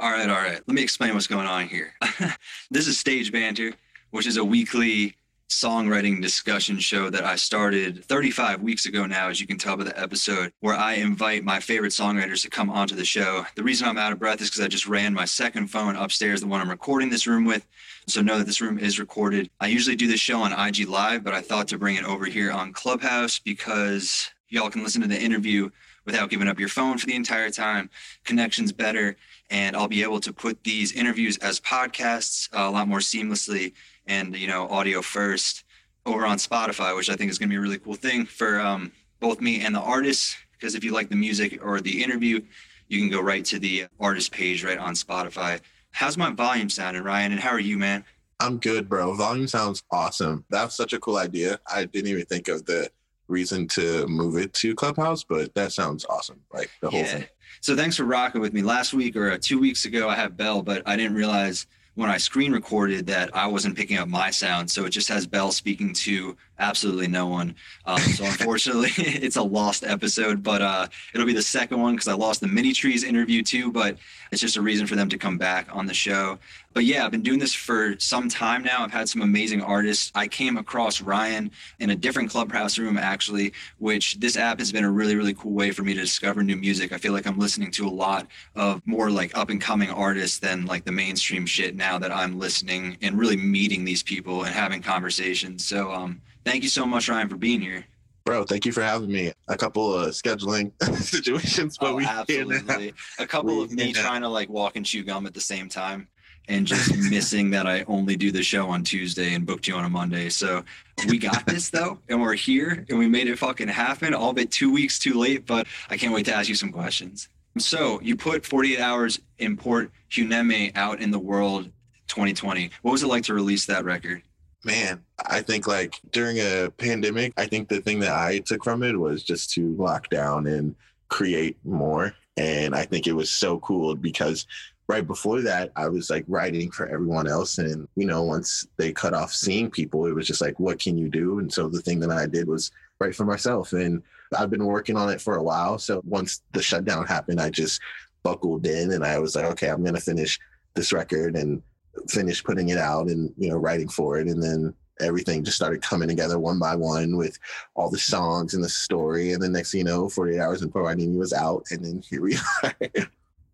All right, all right. Let me explain what's going on here. this is Stage Banter, which is a weekly songwriting discussion show that I started 35 weeks ago now, as you can tell by the episode, where I invite my favorite songwriters to come onto the show. The reason I'm out of breath is because I just ran my second phone upstairs, the one I'm recording this room with. So know that this room is recorded. I usually do this show on IG Live, but I thought to bring it over here on Clubhouse because y'all can listen to the interview without giving up your phone for the entire time. Connection's better, and I'll be able to put these interviews as podcasts uh, a lot more seamlessly and you know audio first over on Spotify, which I think is going to be a really cool thing for um, both me and the artists. Because if you like the music or the interview, you can go right to the artist page right on Spotify. How's my volume sounding, Rhyan? And how are you, man? I'm good, bro. Volume sounds awesome. That's such a cool idea. I didn't even think of the reason to move it to Clubhouse, but that sounds awesome. Like the whole yeah. thing. So thanks for rocking with me. Last week or uh, two weeks ago, I had Bell, but I didn't realize when I screen recorded that I wasn't picking up my sound. So it just has Bell speaking to absolutely no one. Um, so unfortunately, it's a lost episode, but uh, it'll be the second one because I lost the mini trees interview too. But it's just a reason for them to come back on the show. But yeah, I've been doing this for some time now. I've had some amazing artists. I came across Rhyan in a different clubhouse room actually, which this app has been a really really cool way for me to discover new music. I feel like I'm listening to a lot of more like up and coming artists than like the mainstream shit now that I'm listening and really meeting these people and having conversations. So um thank you so much, Rhyan, for being here. Bro, thank you for having me. A couple of scheduling situations, but oh, we absolutely a couple we, of me trying to like walk and chew gum at the same time, and just missing that I only do the show on Tuesday and booked you on a Monday. So we got this though, and we're here, and we made it fucking happen. All but two weeks too late, but I can't wait to ask you some questions. So you put 48 hours in Port Hueneme out in the world 2020. What was it like to release that record? Man, I think like during a pandemic, I think the thing that I took from it was just to lock down and create more. And I think it was so cool because right before that, I was like writing for everyone else. And, you know, once they cut off seeing people, it was just like, what can you do? And so the thing that I did was write for myself. And I've been working on it for a while. So once the shutdown happened, I just buckled in and I was like, okay, I'm going to finish this record and finished putting it out and you know writing for it. And then everything just started coming together one by one with all the songs and the story. And then next thing you know 48 hours before i knew was out. And then here we are.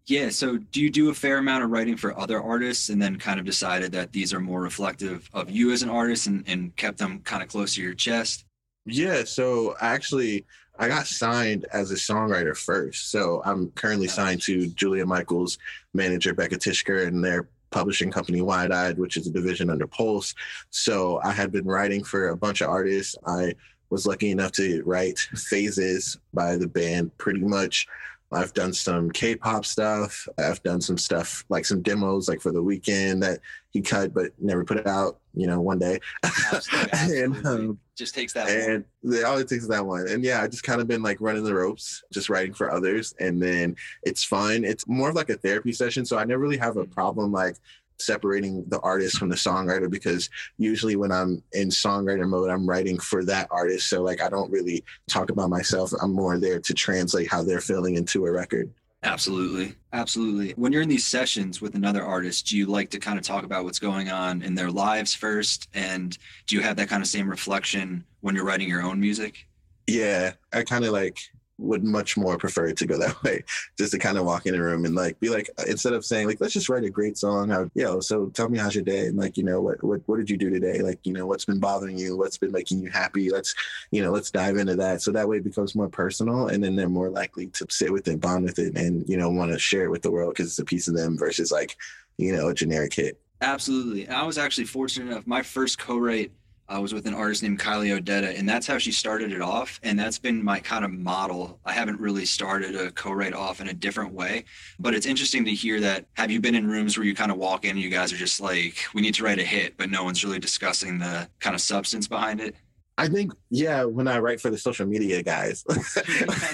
Yeah. So do you do a fair amount of writing for other artists and then kind of decided that these are more reflective of you as an artist and, and kept them kind of close to your chest? Yeah. So actually I got signed as a songwriter first. So I'm currently signed to Julia Michaels' manager, Becca Tishker, and their publishing company Wide Eyed, which is a division under Pulse. So I had been writing for a bunch of artists. I was lucky enough to write Phases by the band PRETTYMUCH. I've done some K-pop stuff. I've done some stuff like some demos, like for the Weeknd that he cut but never put it out. You know, one day. Absolutely, and um, just takes that. And it always takes that one. And yeah, I just kind of been like running the ropes, just writing for others, and then it's fun. It's more of like a therapy session, so I never really have a problem like separating the artist from the songwriter because usually when I'm in songwriter mode, I'm writing for that artist. So like I don't really talk about myself. I'm more there to translate how they're feeling into a record. Absolutely. Absolutely. When you're in these sessions with another artist, do you like to kind of talk about what's going on in their lives first? And do you have that kind of same reflection when you're writing your own music? Yeah, I kind of like would much more prefer to go that way just to kind of walk in the room and like be like uh, instead of saying like let's just write a great song how you know so tell me how's your day and like you know what, what what did you do today? Like you know what's been bothering you? What's been making you happy? Let's you know let's dive into that. So that way it becomes more personal and then they're more likely to sit with it bond with it and you know want to share it with the world because it's a piece of them versus like you know a generic hit. Absolutely. I was actually fortunate enough my first co-write I was with an artist named Kylie Odetta, and that's how she started it off. And that's been my kind of model. I haven't really started a co-write off in a different way, but it's interesting to hear that. Have you been in rooms where you kind of walk in and you guys are just like, we need to write a hit, but no one's really discussing the kind of substance behind it? I think, yeah, when I write for the social media guys.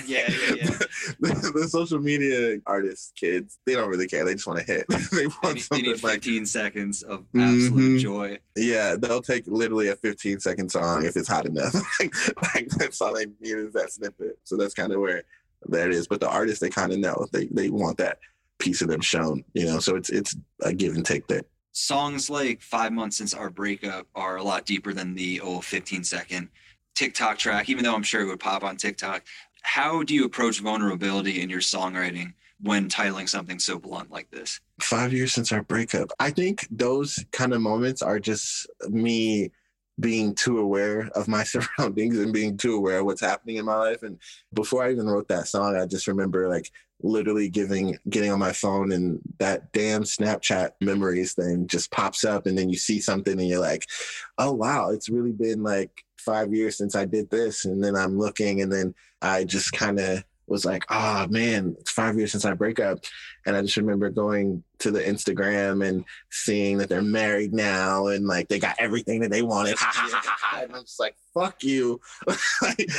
yeah, yeah, yeah. the, the, social media artists, kids, they don't really care. They just want to hit. they want they, something they need 15 like, seconds of absolute mm-hmm. joy. Yeah, they'll take literally a 15 second song if it's hot enough. like, like, that's all they need is that snippet. So that's kind of where that is. But the artists, they kind of know. They, they want that piece of them shown, you know. So it's it's a give and take there. Songs like Five Months Since Our Breakup are a lot deeper than the old 15 second TikTok track, even though I'm sure it would pop on TikTok. How do you approach vulnerability in your songwriting when titling something so blunt like this? Five years since our breakup. I think those kind of moments are just me being too aware of my surroundings and being too aware of what's happening in my life. And before I even wrote that song, I just remember like literally giving getting on my phone and that damn Snapchat memories thing just pops up and then you see something and you're like, oh wow, it's really been like five years since I did this. And then I'm looking and then I just kind of was like, oh man, it's five years since I break up. And I just remember going to the Instagram and seeing that they're married now and like they got everything that they wanted. and I'm just like, fuck you. like,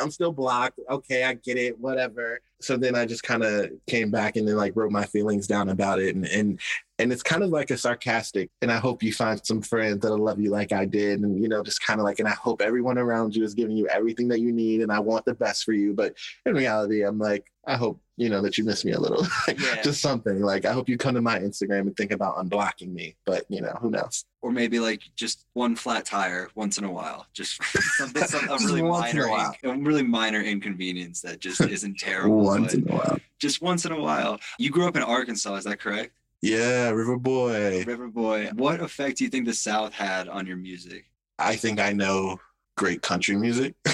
I'm still blocked. Okay, I get it, whatever. So then I just kind of came back and then like wrote my feelings down about it. And and and it's kind of like a sarcastic and i hope you find some friends that'll love you like i did and you know just kind of like and i hope everyone around you is giving you everything that you need and i want the best for you but in reality i'm like i hope you know that you miss me a little yeah. just something like i hope you come to my instagram and think about unblocking me but you know who knows or maybe like just one flat tire once in a while just something, something a really minor a, a, really minor inconvenience that just isn't terrible once in a while just once in a while you grew up in arkansas is that correct yeah, River Boy. River Boy. What effect do you think the South had on your music? I think I know great country music. I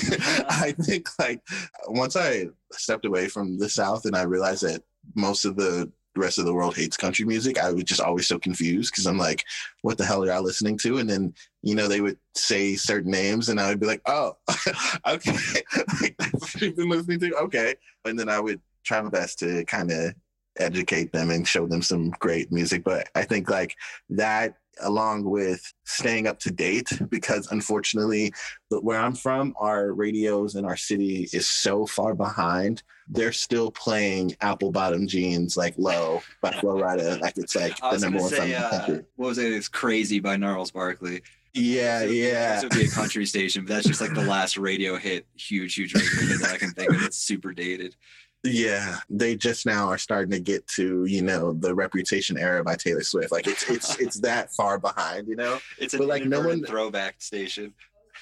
uh-huh. think like once I stepped away from the South and I realized that most of the rest of the world hates country music, I was just always so confused because I'm like, what the hell are y'all listening to? And then, you know, they would say certain names and I would be like, oh, okay. like, that's what you've been listening to? Okay. And then I would try my best to kind of educate them and show them some great music. But I think like that along with staying up to date because unfortunately where i'm from our radios in our city is so far behind they're still playing apple bottom jeans like low by Flo Rida like it's like the number one song uh, what was it it's crazy by gnarls barkley yeah, so, yeah. This would be a country station, but that's just like the last radio hit, huge, huge radio hit that I can think of. It's super dated. Yeah, they just now are starting to get to you know the Reputation era by Taylor Swift. Like it's it's it's that far behind, you know. It's a like no one throwback station.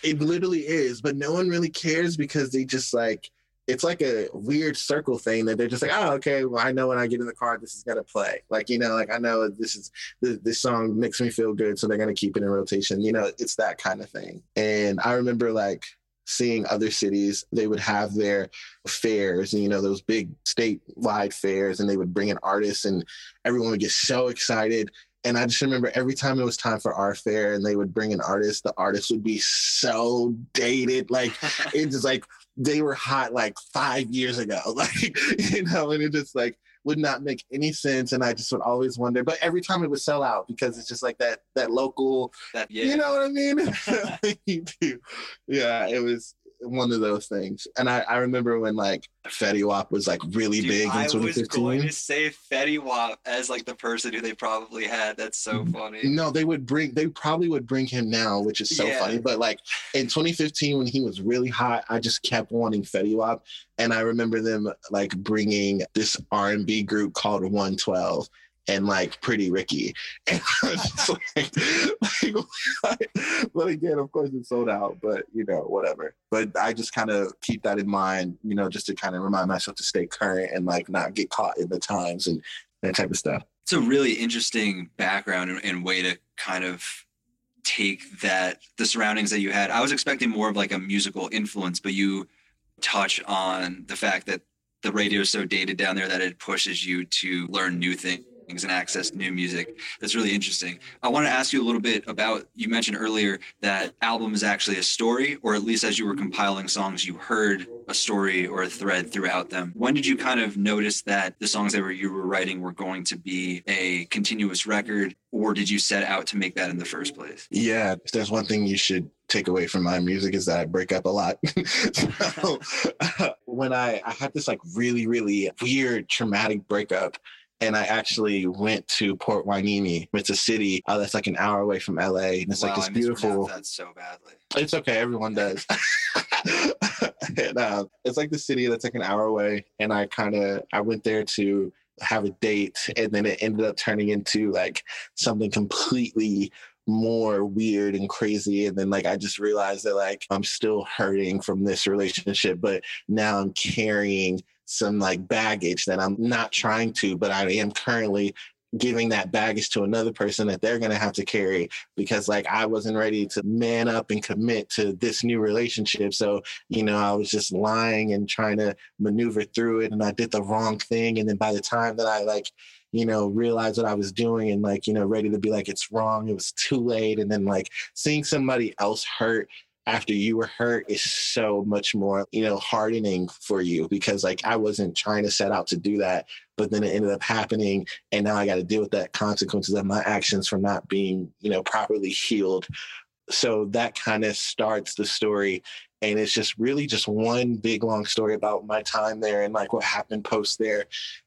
It literally is, but no one really cares because they just like it's like a weird circle thing that they're just like, oh, okay, well, I know when I get in the car, this is gonna play. Like, you know, like I know this is this, this song makes me feel good, so they're gonna keep it in rotation. You know, it's that kind of thing. And I remember like seeing other cities, they would have their fairs, and you know, those big statewide fairs, and they would bring in artists, and everyone would get so excited. And I just remember every time it was time for our fair and they would bring an artist, the artist would be so dated. Like it's just like they were hot like five years ago. Like, you know, and it just like would not make any sense. And I just would always wonder, but every time it would sell out because it's just like that, that local, that, yeah. you know what I mean? yeah, it was, one of those things. And I, I remember when like Fetty Wap was like really Dude, big in 2015. I was going to say Fetty Wap as like the person who they probably had. That's so funny. No, they would bring they probably would bring him now, which is so yeah. funny. But like in 2015 when he was really hot, I just kept wanting Fetty Wap. And I remember them like bringing this R&B group called 112 and like Pretty Ricky. And like, like, but again, of course, it sold out, but you know, whatever. But I just kind of keep that in mind, you know, just to kind of remind myself to stay current and like not get caught in the times and that type of stuff. It's a really interesting background and, and way to kind of take that the surroundings that you had. I was expecting more of like a musical influence, but you touch on the fact that the radio is so dated down there that it pushes you to learn new things and access new music. That's really interesting. I want to ask you a little bit about you mentioned earlier that album is actually a story, or at least as you were compiling songs, you heard a story or a thread throughout them. When did you kind of notice that the songs that were, you were writing were going to be a continuous record, or did you set out to make that in the first place? Yeah, there's one thing you should take away from my music is that I break up a lot. so, when I, I had this like really, really weird traumatic breakup, and I actually went to Port Hueneme. It's a city uh, that's like an hour away from LA, and it's wow, like this I beautiful. That so badly. It's okay. Everyone does. and uh, it's like the city that's like an hour away, and I kind of I went there to have a date and then it ended up turning into like something completely more weird and crazy and then like i just realized that like i'm still hurting from this relationship but now i'm carrying some like baggage that i'm not trying to but i am currently giving that baggage to another person that they're going to have to carry because like I wasn't ready to man up and commit to this new relationship. So, you know, I was just lying and trying to maneuver through it and I did the wrong thing. And then by the time that I like, you know, realize what I was doing and like, you know, ready to be like, it's wrong, it was too late. And then like seeing somebody else hurt after you were hurt is so much more, you know, hardening for you because like I wasn't trying to set out to do that, but then it ended up happening. And now I got to deal with that consequences of my actions from not being, you know, properly healed. So that kind of starts the story. And it's just really just one big long story about my time there and like what happened post there.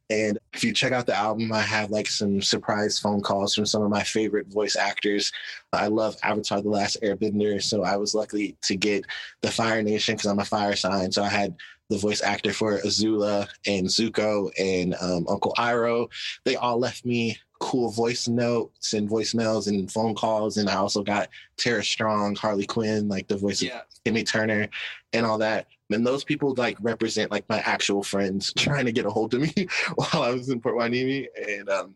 And if you check out the album, I have like some surprise phone calls from some of my favorite voice actors. I love Avatar The Last Airbender. So I was lucky to get the Fire Nation because I'm a fire sign. So I had the voice actor for Azula and Zuko and um, Uncle Iroh. They all left me cool voice notes and voicemails and phone calls. And I also got Tara Strong, Harley Quinn, like the voice yeah. of Timmy Turner and all that. And those people like represent like my actual friends trying to get a hold of me while I was in Port Hueneme. And um,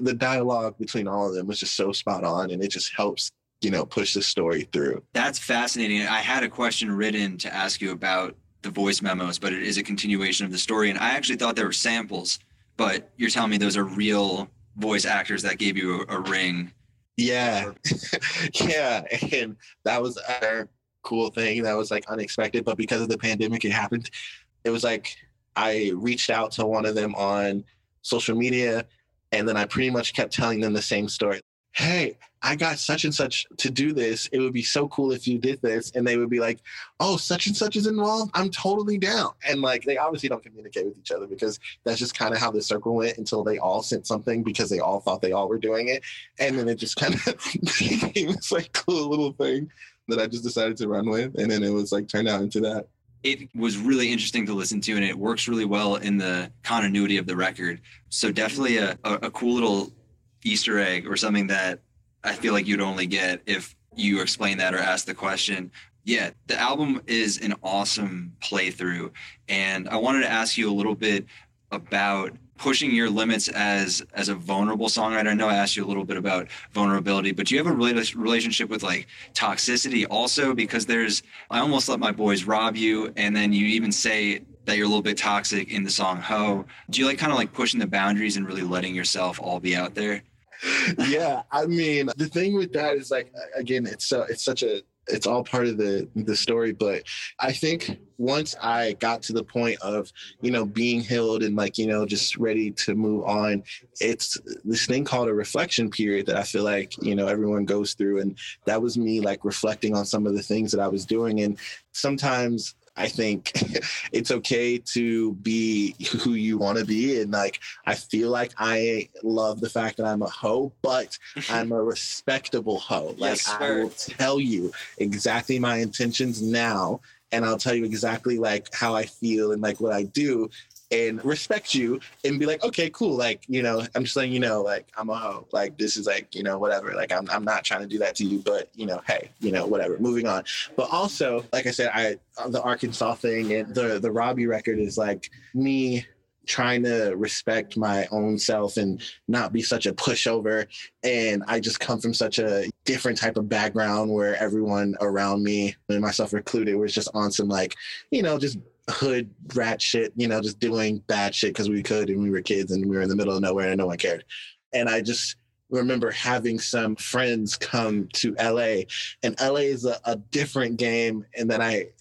the dialogue between all of them was just so spot on and it just helps you know push the story through that's fascinating i had a question written to ask you about the voice memos but it is a continuation of the story and i actually thought they were samples but you're telling me those are real voice actors that gave you a, a ring yeah yeah and that was our cool thing that was like unexpected, but because of the pandemic, it happened. It was like I reached out to one of them on social media, and then I pretty much kept telling them the same story. Hey, I got such and such to do this. It would be so cool if you did this. And they would be like, oh, such and such is involved. I'm totally down. And like, they obviously don't communicate with each other because that's just kind of how the circle went until they all sent something because they all thought they all were doing it. And then it just kind of became this like cool little thing that I just decided to run with. And then it was like turned out into that. It was really interesting to listen to, and it works really well in the continuity of the record. So, definitely a, a, a cool little Easter egg or something that I feel like you'd only get if you explain that or ask the question. Yeah, the album is an awesome playthrough. And I wanted to ask you a little bit about pushing your limits as as a vulnerable songwriter. I know I asked you a little bit about vulnerability, but do you have a relationship with like toxicity also? Because there's I almost let my boys rob you, and then you even say that you're a little bit toxic in the song Ho. Do you like kind of like pushing the boundaries and really letting yourself all be out there? Yeah, I mean, the thing with that is like again, it's so it's such a it's all part of the the story but i think once i got to the point of you know being healed and like you know just ready to move on it's this thing called a reflection period that i feel like you know everyone goes through and that was me like reflecting on some of the things that i was doing and sometimes I think it's okay to be who you want to be. And like, I feel like I love the fact that I'm a hoe, but I'm a respectable hoe. Like, yes, I will tell you exactly my intentions now. And I'll tell you exactly like how I feel and like what I do and respect you and be like, okay, cool. Like, you know, I'm just letting you know, like, I'm a hoe. Like, this is like, you know, whatever. Like, I'm, I'm not trying to do that to you, but, you know, hey, you know, whatever. Moving on. But also, like I said, I, the Arkansas thing and the, the Robbie record is like me trying to respect my own self and not be such a pushover. And I just come from such a different type of background where everyone around me and myself included was just on some like, you know, just hood rat shit, you know, just doing bad shit because we could and we were kids and we were in the middle of nowhere and no one cared. And I just remember having some friends come to LA and LA is a, a different game and then I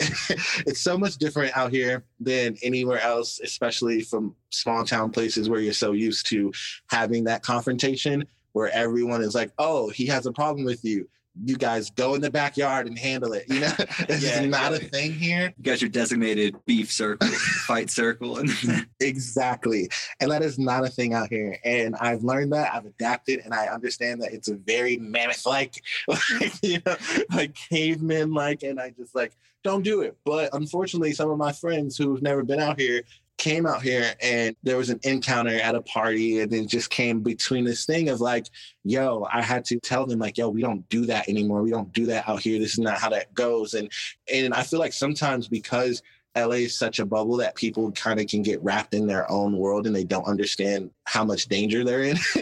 it's so much different out here than anywhere else, especially from small town places where you're so used to having that confrontation where everyone is like, oh, he has a problem with you you guys go in the backyard and handle it. You know, this yeah, is not a thing here. You got your designated beef circle, fight circle. exactly. And that is not a thing out here. And I've learned that, I've adapted, and I understand that it's a very mammoth like, like, you know, like caveman like, and I just like, don't do it. But unfortunately, some of my friends who've never been out here came out here and there was an encounter at a party and it just came between this thing of like yo i had to tell them like yo we don't do that anymore we don't do that out here this is not how that goes and and i feel like sometimes because LA is such a bubble that people kind of can get wrapped in their own world and they don't understand how much danger they're in.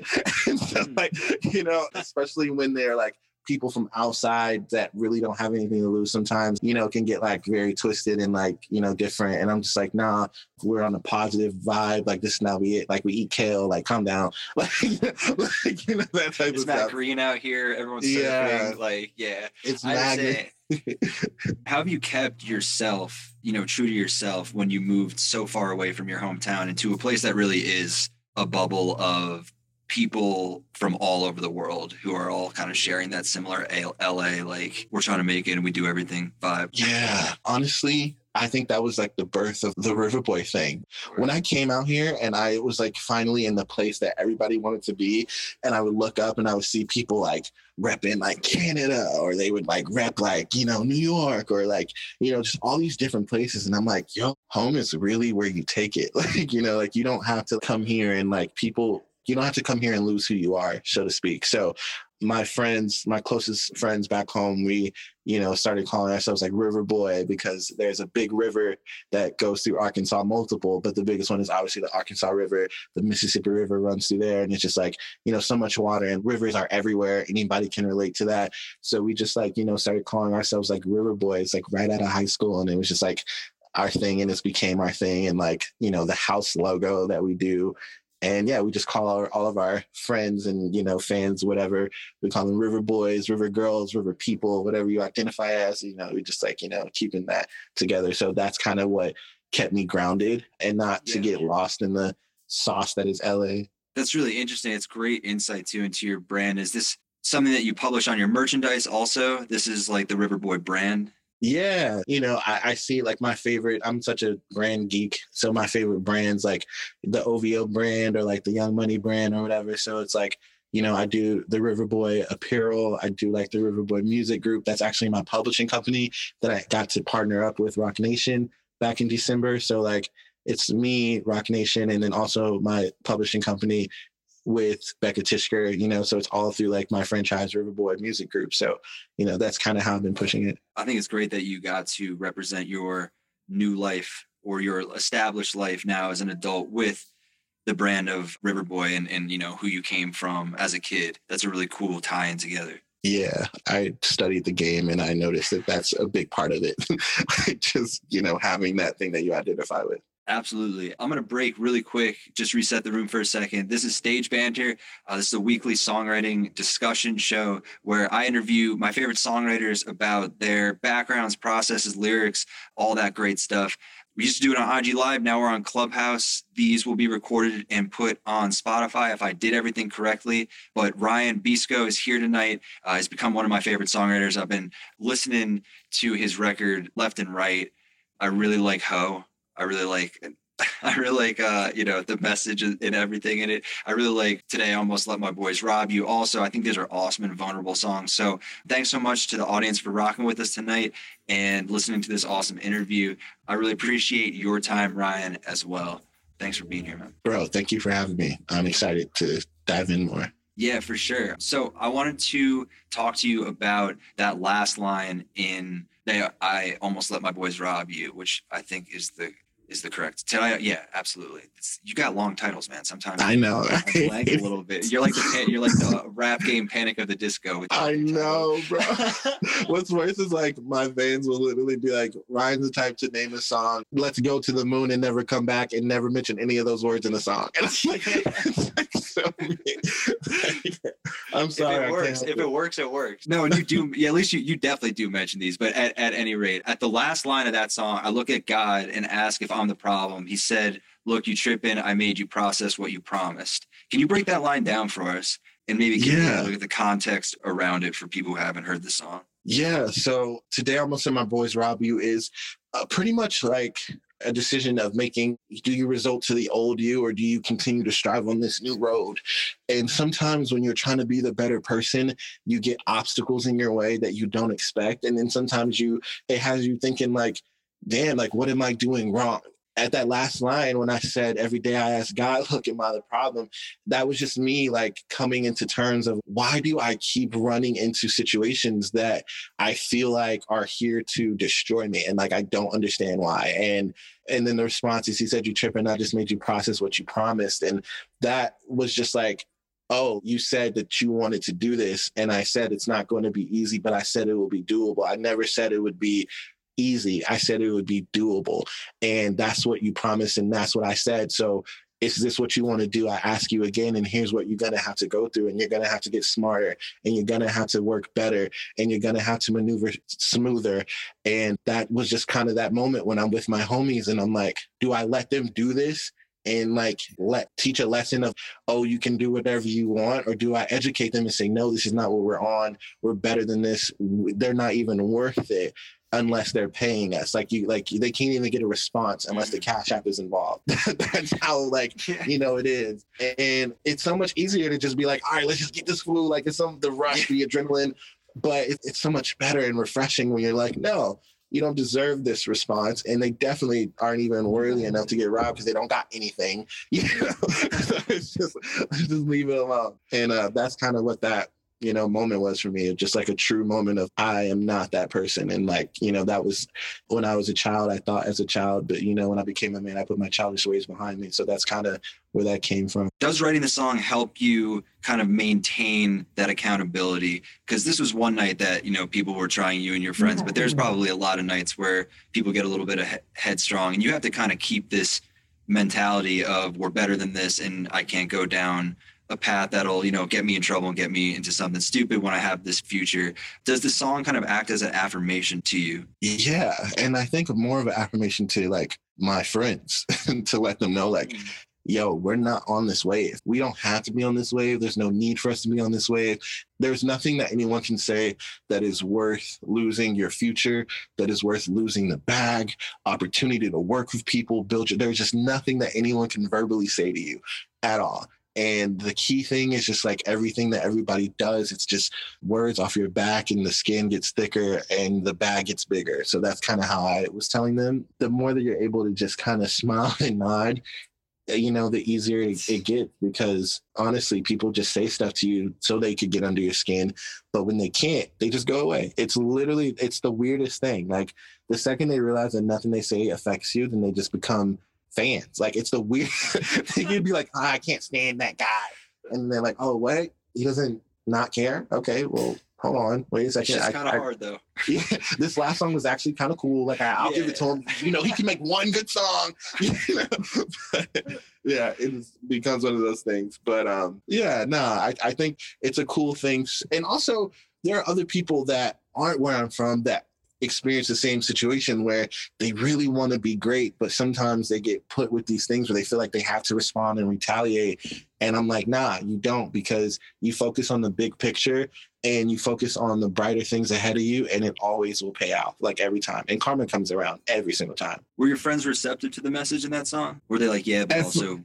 and so, mm. like, you know, especially when they're like people from outside that really don't have anything to lose sometimes, you know, can get like very twisted and like, you know, different. And I'm just like, nah, we're on a positive vibe. Like this is now we eat, like we eat kale, like calm down. Like, like you know, that type it's of Matt stuff. Green out here. Everyone's yeah. surfing. Like, yeah. It's magnet. How have you kept yourself, you know, true to yourself when you moved so far away from your hometown into a place that really is a bubble of people from all over the world who are all kind of sharing that similar LA, like we're trying to make it and we do everything vibe. Yeah. Honestly, I think that was like the birth of the River Boy thing. When I came out here and I was like finally in the place that everybody wanted to be, and I would look up and I would see people like repping like Canada, or they would like rep like, you know, New York, or like, you know, just all these different places. And I'm like, yo, home is really where you take it. Like, you know, like you don't have to come here and like people you don't have to come here and lose who you are, so to speak. So my friends, my closest friends back home, we, you know, started calling ourselves like River Boy because there's a big river that goes through Arkansas, multiple, but the biggest one is obviously the Arkansas River. The Mississippi River runs through there, and it's just like, you know, so much water, and rivers are everywhere. Anybody can relate to that. So we just like, you know, started calling ourselves like River Boys, like right out of high school, and it was just like our thing, and it's became our thing, and like, you know, the house logo that we do and yeah, we just call our, all of our friends and you know fans, whatever we call them, River Boys, River Girls, River People, whatever you identify as. You know, we just like you know keeping that together. So that's kind of what kept me grounded and not yeah. to get lost in the sauce that is LA. That's really interesting. It's great insight too into your brand. Is this something that you publish on your merchandise also? This is like the River Boy brand. Yeah, you know, I, I, see like my favorite. I'm such a brand geek, so my favorite brands like the OVO brand or like the Young Money brand or whatever. So it's like you know, I do the Riverboy apparel. I do like the Riverboy music group. That's actually my publishing company that I got to partner up with Roc Nation back in December. So like it's me, Roc Nation, and then also my publishing company with Becca Tishker, you know, so it's all through like my franchise Riverboy music group. So, you know, that's kind of how I've been pushing it. I think it's great that you got to represent your new life or your established life now as an adult with the brand of Riverboy and, and you know who you came from as a kid. That's a really cool tie in together. Yeah, I studied the game and I noticed that that's a big part of it. Just, you know, having that thing that you identify with. Absolutely. I'm going to break really quick, just reset the room for a second. This is Stage Banter. Uh, this is a weekly songwriting discussion show where I interview my favorite songwriters about their backgrounds, processes, lyrics, all that great stuff. We used to do it on IG Live. Now we're on Clubhouse. These will be recorded and put on Spotify if I did everything correctly. But Rhyan Besco is here tonight. Uh, he's become one of my favorite songwriters. I've been listening to his record left and right. I really like Ho. I really like I really like uh, you know the message and everything in it. I really like today. I almost let my boys rob you. Also, I think these are awesome and vulnerable songs. So thanks so much to the audience for rocking with us tonight and listening to this awesome interview. I really appreciate your time, Rhyan, as well. Thanks for being here, man. Bro, thank you for having me. I'm excited to dive in more. Yeah, for sure. So I wanted to talk to you about that last line in they I almost let my boys rob you, which I think is the is the correct. Yeah, absolutely. It's, you got long titles, man. Sometimes I know. Blank a little bit. You're like the you're like the rap game Panic at the Disco. I know, bro. What's worse is like my fans will literally be like, Rhyan's the type to name a song, "Let's go to the moon and never come back," and never mention any of those words in the song. And I'm like so I'm sorry. If it works, if it works, it works. No, and you do. Yeah, at least you you definitely do mention these. But at, at any rate, at the last line of that song, I look at God and ask if I'm the problem. He said, Look, you tripping. I made you process what you promised. Can you break that line down for us and maybe give yeah. me look at the context around it for people who haven't heard the song? Yeah. So today, I'm gonna say my boys rob you is uh, pretty much like a decision of making do you result to the old you or do you continue to strive on this new road? And sometimes when you're trying to be the better person you get obstacles in your way that you don't expect. And then sometimes you it has you thinking like damn like what am i doing wrong at that last line when I said every day I ask God, look, am I the problem? That was just me like coming into terms of why do I keep running into situations that I feel like are here to destroy me? And like I don't understand why. And and then the response is he said you tripping, I just made you process what you promised. And that was just like oh, you said that you wanted to do this. And I said it's not going to be easy, but I said it will be doable. I never said it would be easy. I said it would be doable. And that's what you promised. And that's what I said. So is this what you want to do? I ask you again, and here's what you're going to have to go through. And you're going to have to get smarter and you're going to have to work better and you're going to have to maneuver smoother. And that was just kind of that moment when I'm with my homies and I'm like, do I let them do this? and like let teach a lesson of oh you can do whatever you want or do i educate them and say no this is not what we're on we're better than this they're not even worth it unless they're paying us. Like you, like they can't even get a response unless the Cash App is involved. That's how like you know it is, and it's so much easier to just be like, all right, let's just get this food. Like it's some the rush, the adrenaline, but it, it's so much better and refreshing when you're like, no. You don't deserve this response, and they definitely aren't even worthy enough to get robbed because they don't got anything. You know, so it's just just leave it alone, and uh, that's kind of what that you know, moment was for me. Just like a true moment of I am not that person. And like, you know, that was when I was a child, I thought as a child, but you know, when I became a man, I put my childish ways behind me. So that's kind of where that came from. Does writing the song help you kind of maintain that accountability? Because this was one night that, you know, people were trying you and your friends, but there's probably a lot of nights where people get a little bit of headstrong and you have to kind of keep this mentality of we're better than this and I can't go down a path that'll you know get me in trouble and get me into something stupid when i have this future. Does the song kind of act as an affirmation to you? Yeah and i think more of an affirmation to like my friends to let them know like mm. yo we're not on this wave. We don't have to be on this wave. There's no need for us to be on this wave. There's nothing that anyone can say that is worth losing your future that is worth losing the bag opportunity to work with people build your there's just nothing that anyone can verbally say to you at all and the key thing is just like everything that everybody does, it's just words off your back and the skin gets thicker and the bag gets bigger. So that's kind of how I was telling them. The more that you're able to just kind of smile and nod, eh, you know, the easier it gets because honestly, people just say stuff to you so they could get under your skin. But when they can't, they just go away. It's literally, it's the weirdest thing. Like the second they realize that nothing they say affects you, then they just become fans. Like it's the weird you'd be like, oh, I can't stand that guy. And they're like, oh, what? He doesn't not care? Okay, well, hold on. Wait a second. It's kind of hard though. Yeah, this last song was actually kind of cool. Like I, will yeah. give it to him. You know, he can make one good song. yeah, it becomes one of those things. But um, yeah, no, nah, I, I think it's a cool thing. And also there are other people that aren't where I'm from that experience the same situation where they really want to be great, but sometimes they get put with these things where they feel like they have to respond and retaliate. And I'm like, nah, you don't, because you focus on the big picture and you focus on the brighter things ahead of you, and it always will pay out, like every time. And karma comes around every single time. Were your friends receptive to the message in that song? Were they like, yeah, but also.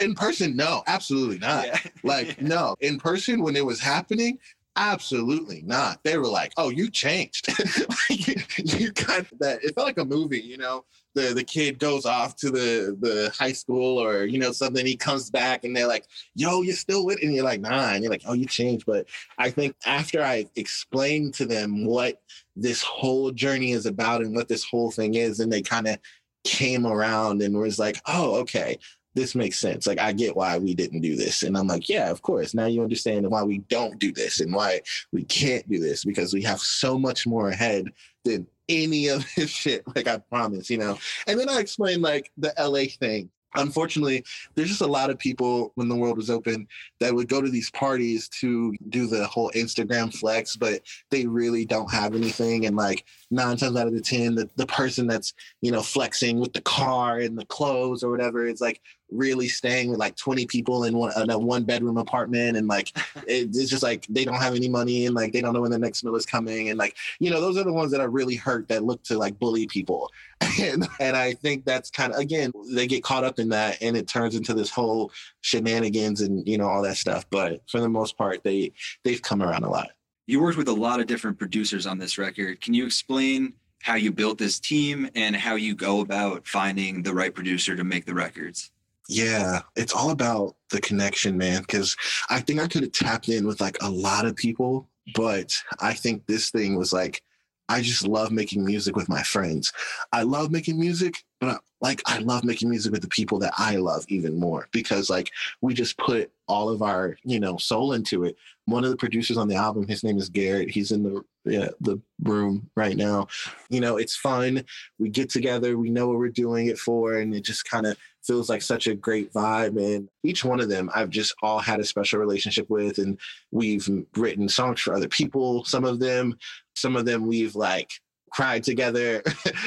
in person, no, absolutely not. Yeah. Like, no, in person, when it was happening, Absolutely not. They were like, "Oh, you changed. you got that." It felt like a movie, you know. The the kid goes off to the the high school or you know something. He comes back and they're like, "Yo, you're still with," and you're like, "Nah," and you're like, "Oh, you changed." But I think after I explained to them what this whole journey is about and what this whole thing is, and they kind of came around and was like, "Oh, okay." This makes sense. Like I get why we didn't do this. And I'm like, yeah, of course. Now you understand why we don't do this and why we can't do this because we have so much more ahead than any of this shit. Like I promise, you know. And then I explained like the LA thing unfortunately, there's just a lot of people when the world was open that would go to these parties to do the whole Instagram flex, but they really don't have anything. And like nine times out of the 10, the, the person that's, you know, flexing with the car and the clothes or whatever is like really staying with like 20 people in one, in a one bedroom apartment. And like, it, it's just like they don't have any money and like they don't know when the next meal is coming. And like, you know, those are the ones that are really hurt that look to like bully people. and, and I think that's kind of again they get caught up in that, and it turns into this whole shenanigans and you know all that stuff. But for the most part, they they've come around a lot. You worked with a lot of different producers on this record. Can you explain how you built this team and how you go about finding the right producer to make the records. Yeah, it's all about the connection, man. Because I think I could have tapped in with like a lot of people, but I think this thing was like, I just love making music with my friends. I love making music, but I, like I love making music with the people that I love even more because like we just put all of our you know soul into it. One of the producers on the album, his name is Garrett. He's in the yeah, the room right now. You know, it's fun. We get together. We know what we're doing it for, and it just kind of feels like such a great vibe. And each one of them, I've just all had a special relationship with, and we've written songs for other people. Some of them, some of them we've like cried together.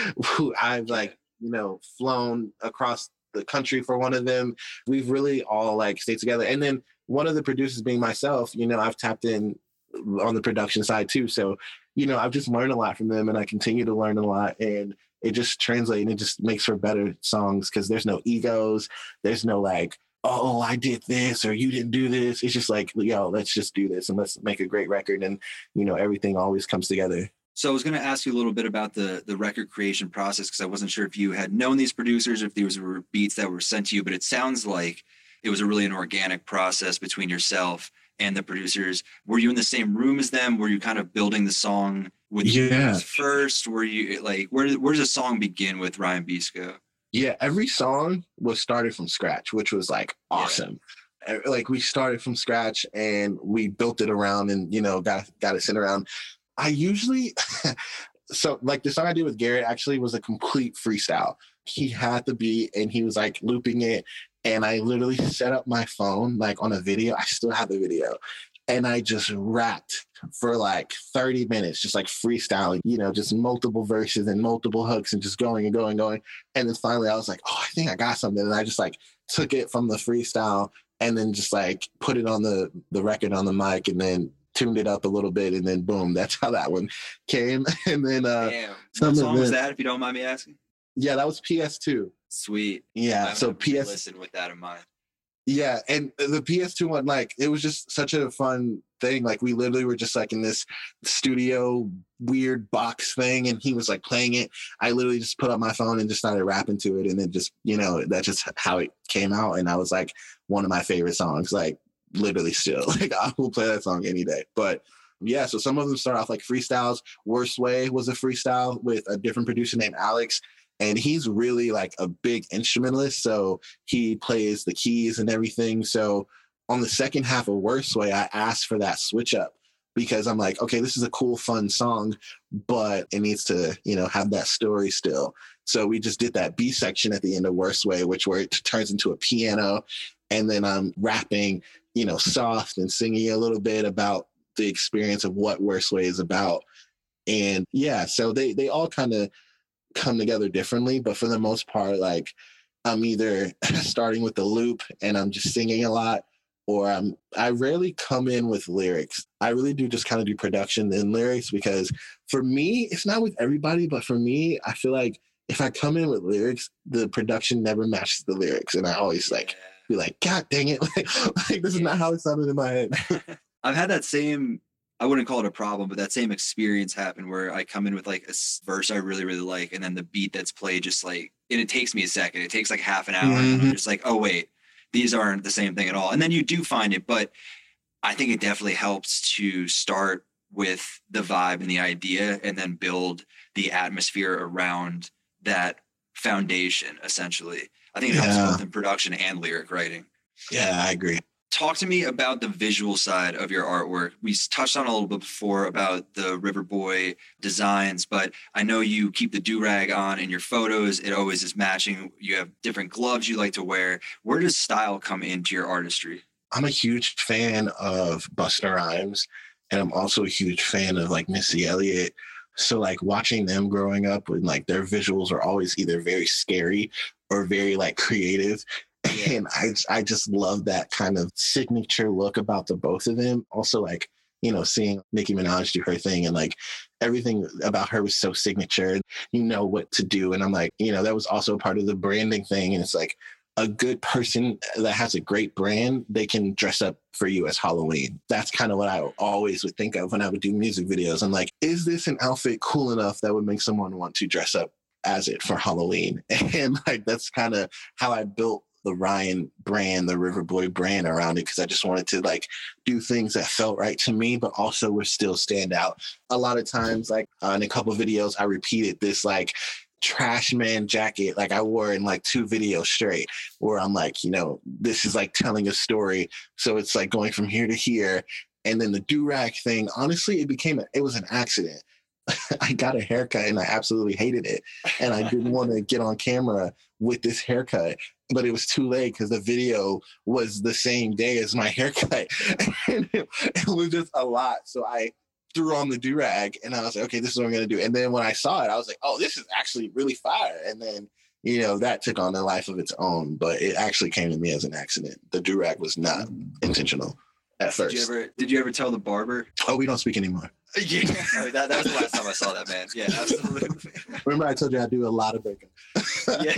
I've like you know, flown across the country for one of them. We've really all like stayed together. And then one of the producers being myself, you know, I've tapped in on the production side too. So, you know, I've just learned a lot from them and I continue to learn a lot. And it just translates and it just makes for better songs because there's no egos. There's no like, oh, I did this or you didn't do this. It's just like, yo, let's just do this and let's make a great record. And, you know, everything always comes together. So I was going to ask you a little bit about the the record creation process because I wasn't sure if you had known these producers, if these were beats that were sent to you, but it sounds like it was a really an organic process between yourself and the producers. Were you in the same room as them? Were you kind of building the song with yeah. first? Were you like where where does a song begin with Rhyan Besco? Yeah, every song was started from scratch, which was like awesome. Yeah. Like we started from scratch and we built it around and you know got got it sent around I usually, so like the song I did with Garrett actually was a complete freestyle. He had the beat and he was like looping it. And I literally set up my phone like on a video. I still have the video. And I just rapped for like 30 minutes, just like freestyling, you know, just multiple verses and multiple hooks and just going and going and going. And then finally I was like, oh, I think I got something. And I just like took it from the freestyle and then just like put it on the the record on the mic and then tuned it up a little bit, and then boom, that's how that one came. and then uh, Damn. what song was that? If you don't mind me asking. Yeah, that was PS2. Sweet. Yeah, so PS. Listen with that in mind. Yeah, and the PS2 one, like, it was just such a fun thing. Like, we literally were just like in this studio weird box thing, and he was like playing it. I literally just put up my phone and just started rapping to it, and then just, you know, that's just how it came out. And I was like, one of my favorite songs. Like, literally still. Like I will play that song any day. But yeah, so some of them start off like freestyles. Worst Way was a freestyle with a different producer named Alex. And he's really like a big instrumentalist. So he plays the keys and everything. So on the second half of Worst Way, I asked for that switch up because I'm like, okay, this is a cool, fun song, but it needs to, you know, have that story still. So we just did that B section at the end of Worst Way, which where it turns into a piano. And then I'm rapping you know, soft and singing a little bit about the experience of what Worst Way is about. And yeah, so they they all kind of come together differently, but for the most part, like I'm either starting with the loop and I'm just singing a lot, or I'm I rarely come in with lyrics. I really do just kind of do production and lyrics because for me, it's not with everybody, but for me, I feel like if I come in with lyrics, the production never matches the lyrics, and I always like be like, God dang it. Like, like this is not how it sounded in my head. I've had that same, I wouldn't call it a problem, but that same experience happened where I come in with like a verse I really, really like, and then the beat that's played just like, and it takes me a second. It takes like half an hour. Mm-hmm. And I'm mm-hmm. just like, oh, wait, these aren't the same thing at all. And then you do find it, but I think it definitely helps to start with the vibe and the idea and then build the atmosphere around that foundation essentially I think it helps both in production and lyric writing. Yeah, I agree. Talk to me about the visual side of your artwork. We touched on a little bit before about the River Boy designs, but I know you keep the do rag on in your photos. It always is matching. You have different gloves you like to wear. Where does style come into your artistry? I'm a huge fan of Busta Rhymes, and I'm also a huge fan of like Missy Elliott. So like watching them growing up and like their visuals are always either very scary or very like creative. And I I just love that kind of signature look about the both of them. Also like, you know, seeing Nicki Minaj do her thing and like everything about her was so signature. You know what to do. And I'm like, you know, that was also part of the branding thing. And it's like, a good person that has a great brand, they can dress up for you as Halloween. That's kind of what I always would think of when I would do music videos. I'm like, is this an outfit cool enough that would make someone want to dress up as it for Halloween? And like that's kind of how I built the Rhyan brand, the River Boy brand around it because I just wanted to like do things that felt right to me, but also would still stand out. A lot of times, like uh, in a couple videos, I repeated this like trash man jacket like I wore in like two videos straight where I'm like, you know, this is like telling a story. So it's like going from here to here. And then the do-rag thing, honestly, it became a, it was an accident. I got a haircut and I absolutely hated it. And I didn't want to get on camera with this haircut, but it was too late because the video was the same day as my haircut. and it, it was just a lot. So I threw on the do rag and I was like, okay, this is what I'm gonna do. And then when I saw it, I was like, oh, this is actually really fire. And then you know that took on a life of its own, but it actually came to me as an accident. The do rag was not intentional at first. Did you ever did you ever tell the barber? Oh, we don't speak anymore. Yeah, that, that was the last time I saw that man. Yeah, absolutely. Remember, I told you I do a lot of bacon. yeah,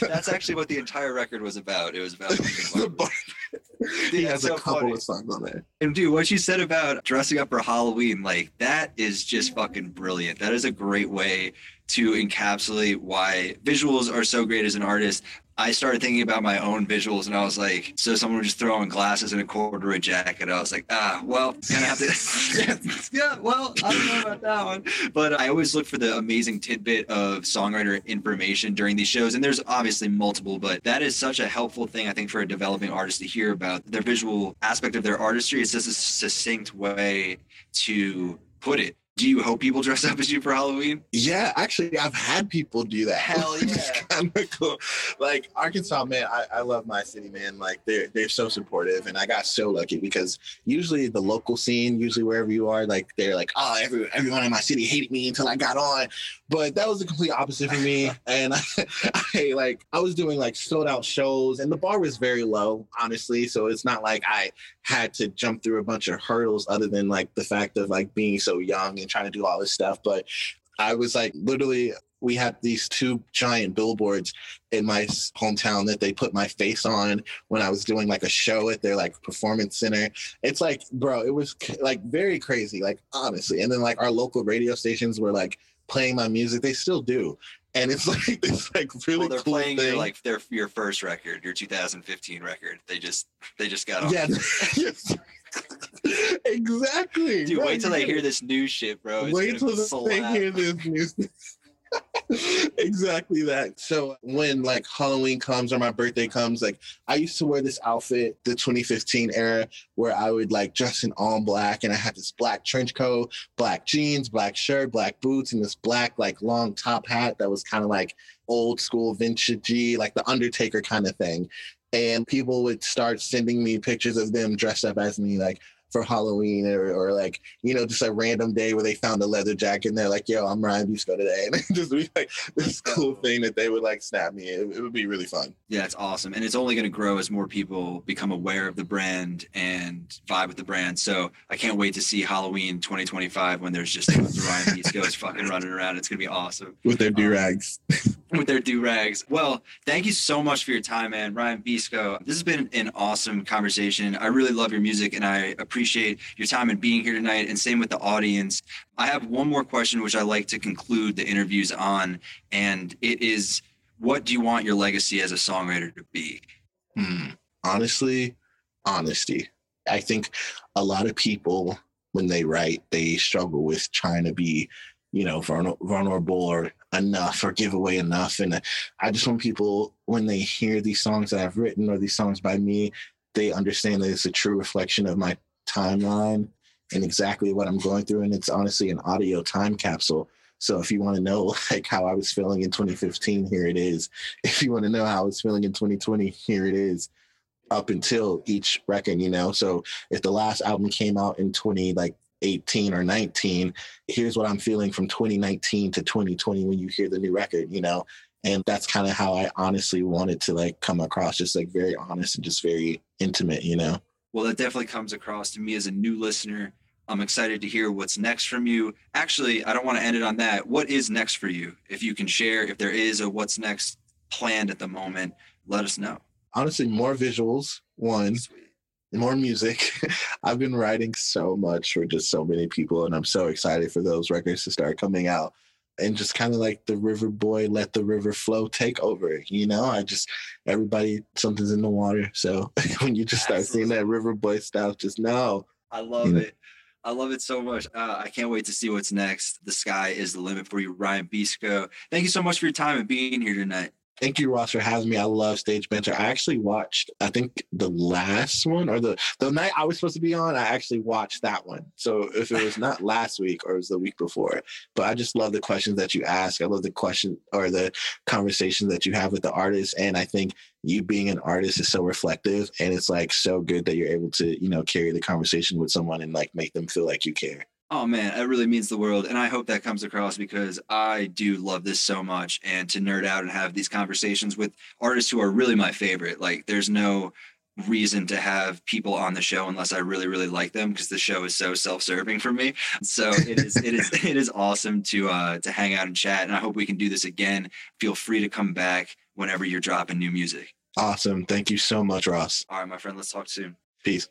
that's actually what the entire record was about. It was about the bar- he has so a couple funny. of songs on there. And dude, what you said about dressing up for Halloween, like that is just fucking brilliant. That is a great way to encapsulate why visuals are so great as an artist. I started thinking about my own visuals and I was like, so someone would just throw on glasses and a corduroy jacket. I was like, ah, well, gonna have to, yeah, well, I don't know about that one. But I always look for the amazing tidbit of songwriter information during these shows. And there's obviously multiple, but that is such a helpful thing, I think, for a developing artist to hear about their visual aspect of their artistry. It's just a succinct way to put it do you hope people dress up as you for Halloween? Yeah, actually, I've had people do that. Hell yeah, it's kind of cool. Like Arkansas, man, I, I love my city, man. Like they're they're so supportive, and I got so lucky because usually the local scene, usually wherever you are, like they're like, oh, every, everyone in my city hated me until I got on, but that was the complete opposite for me. and I, I like I was doing like sold out shows, and the bar was very low, honestly. So it's not like I had to jump through a bunch of hurdles other than like the fact of like being so young and trying to do all this stuff. But I was like literally we had these two giant billboards in my hometown that they put my face on when I was doing like a show at their like performance center. It's like, bro, it was like very crazy, like honestly. And then like our local radio stations were like playing my music. They still do. And it's like this like really well, they're cool playing thing. Your, like their your first record, your 2015 record. They just they just got on. Yeah. exactly. Dude, wait till they hear this new shit, bro. It's wait till they hear this news. Exactly that. So when like Halloween comes or my birthday comes, like I used to wear this outfit, the 2015 era, where I would like dress in all black and I had this black trench coat, black jeans, black shirt, black boots, and this black like long top hat that was kind of like old school vintage like the Undertaker kind of thing. And people would start sending me pictures of them dressed up as me, like for Halloween or, or like, you know, just a random day where they found a leather jacket and they're like, yo, I'm Rhyan Besco today. And just be like this cool thing that they would like snap me. It, it would be really fun. Yeah, it's awesome. And it's only going to grow as more people become aware of the brand and vibe with the brand. So I can't wait to see Halloween 2025 when there's just Rhyan Bescos fucking running around. It's going to be awesome. With their do rags. Um, with their do rags. Well, thank you so much for your time, man. Rhyan Besco. This has been an awesome conversation. I really love your music and I appreciate your time and being here tonight. And same with the audience. I have one more question, which I like to conclude the interviews on, and it is what do you want your legacy as a songwriter to be? Hmm. Honestly, honesty. I think a lot of people, when they write, they struggle with trying to be, you know, vulnerable or enough or give away enough. And uh, I just want people, when they hear these songs that I've written or these songs by me, they understand that it's a true reflection of my timeline and exactly what I'm going through. And it's honestly an audio time capsule. So if you want to know like how I was feeling in 2015, here it is. If you want to know how I was feeling in 2020, here it is. Up until each record, you know. So if the last album came out in 20 like 18 or 19, here's what I'm feeling from 2019 to 2020 when you hear the new record, you know. And that's kind of how I honestly wanted to like come across, just like very honest and just very intimate, you know. Well, that definitely comes across to me as a new listener. I'm excited to hear what's next from you. Actually, I don't want to end it on that. What is next for you? If you can share, if there is a what's next planned at the moment, let us know. honestly, more visuals. One, more music. I've been writing so much for just so many people, and I'm so excited for those records to start coming out. And just kind of like the river boy, let the river flow take over. You know, I just everybody something's in the water. So when you just start seeing that river boy stuff, just know. I love it. I love it so much. Uh, I can't wait to see what's next. The sky is the limit for you, Rhyan Besco. Thank you so much for your time and being here tonight. Thank you, Ross, for having me. I love Stage Banter. I actually watched, I think the last one or the the night I was supposed to be on, I actually watched that one. So if it was not last week or it was the week before, but I just love the questions that you ask. I love the question or the conversation that you have with the artists. And I think you being an artist is so reflective and it's like so good that you're able to, you know, carry the conversation with someone and like make them feel like you care. Oh man, that really means the world. And I hope that comes across because I do love this so much. And to nerd out and have these conversations with artists who are really my favorite. Like there's no reason to have people on the show unless I really, really like them because the show is so self-serving for me. So it is it is it is awesome to uh to hang out and chat. And I hope we can do this again. Feel free to come back whenever you're dropping new music. Awesome. Thank you so much, Ross. All right, my friend, let's talk soon. Peace.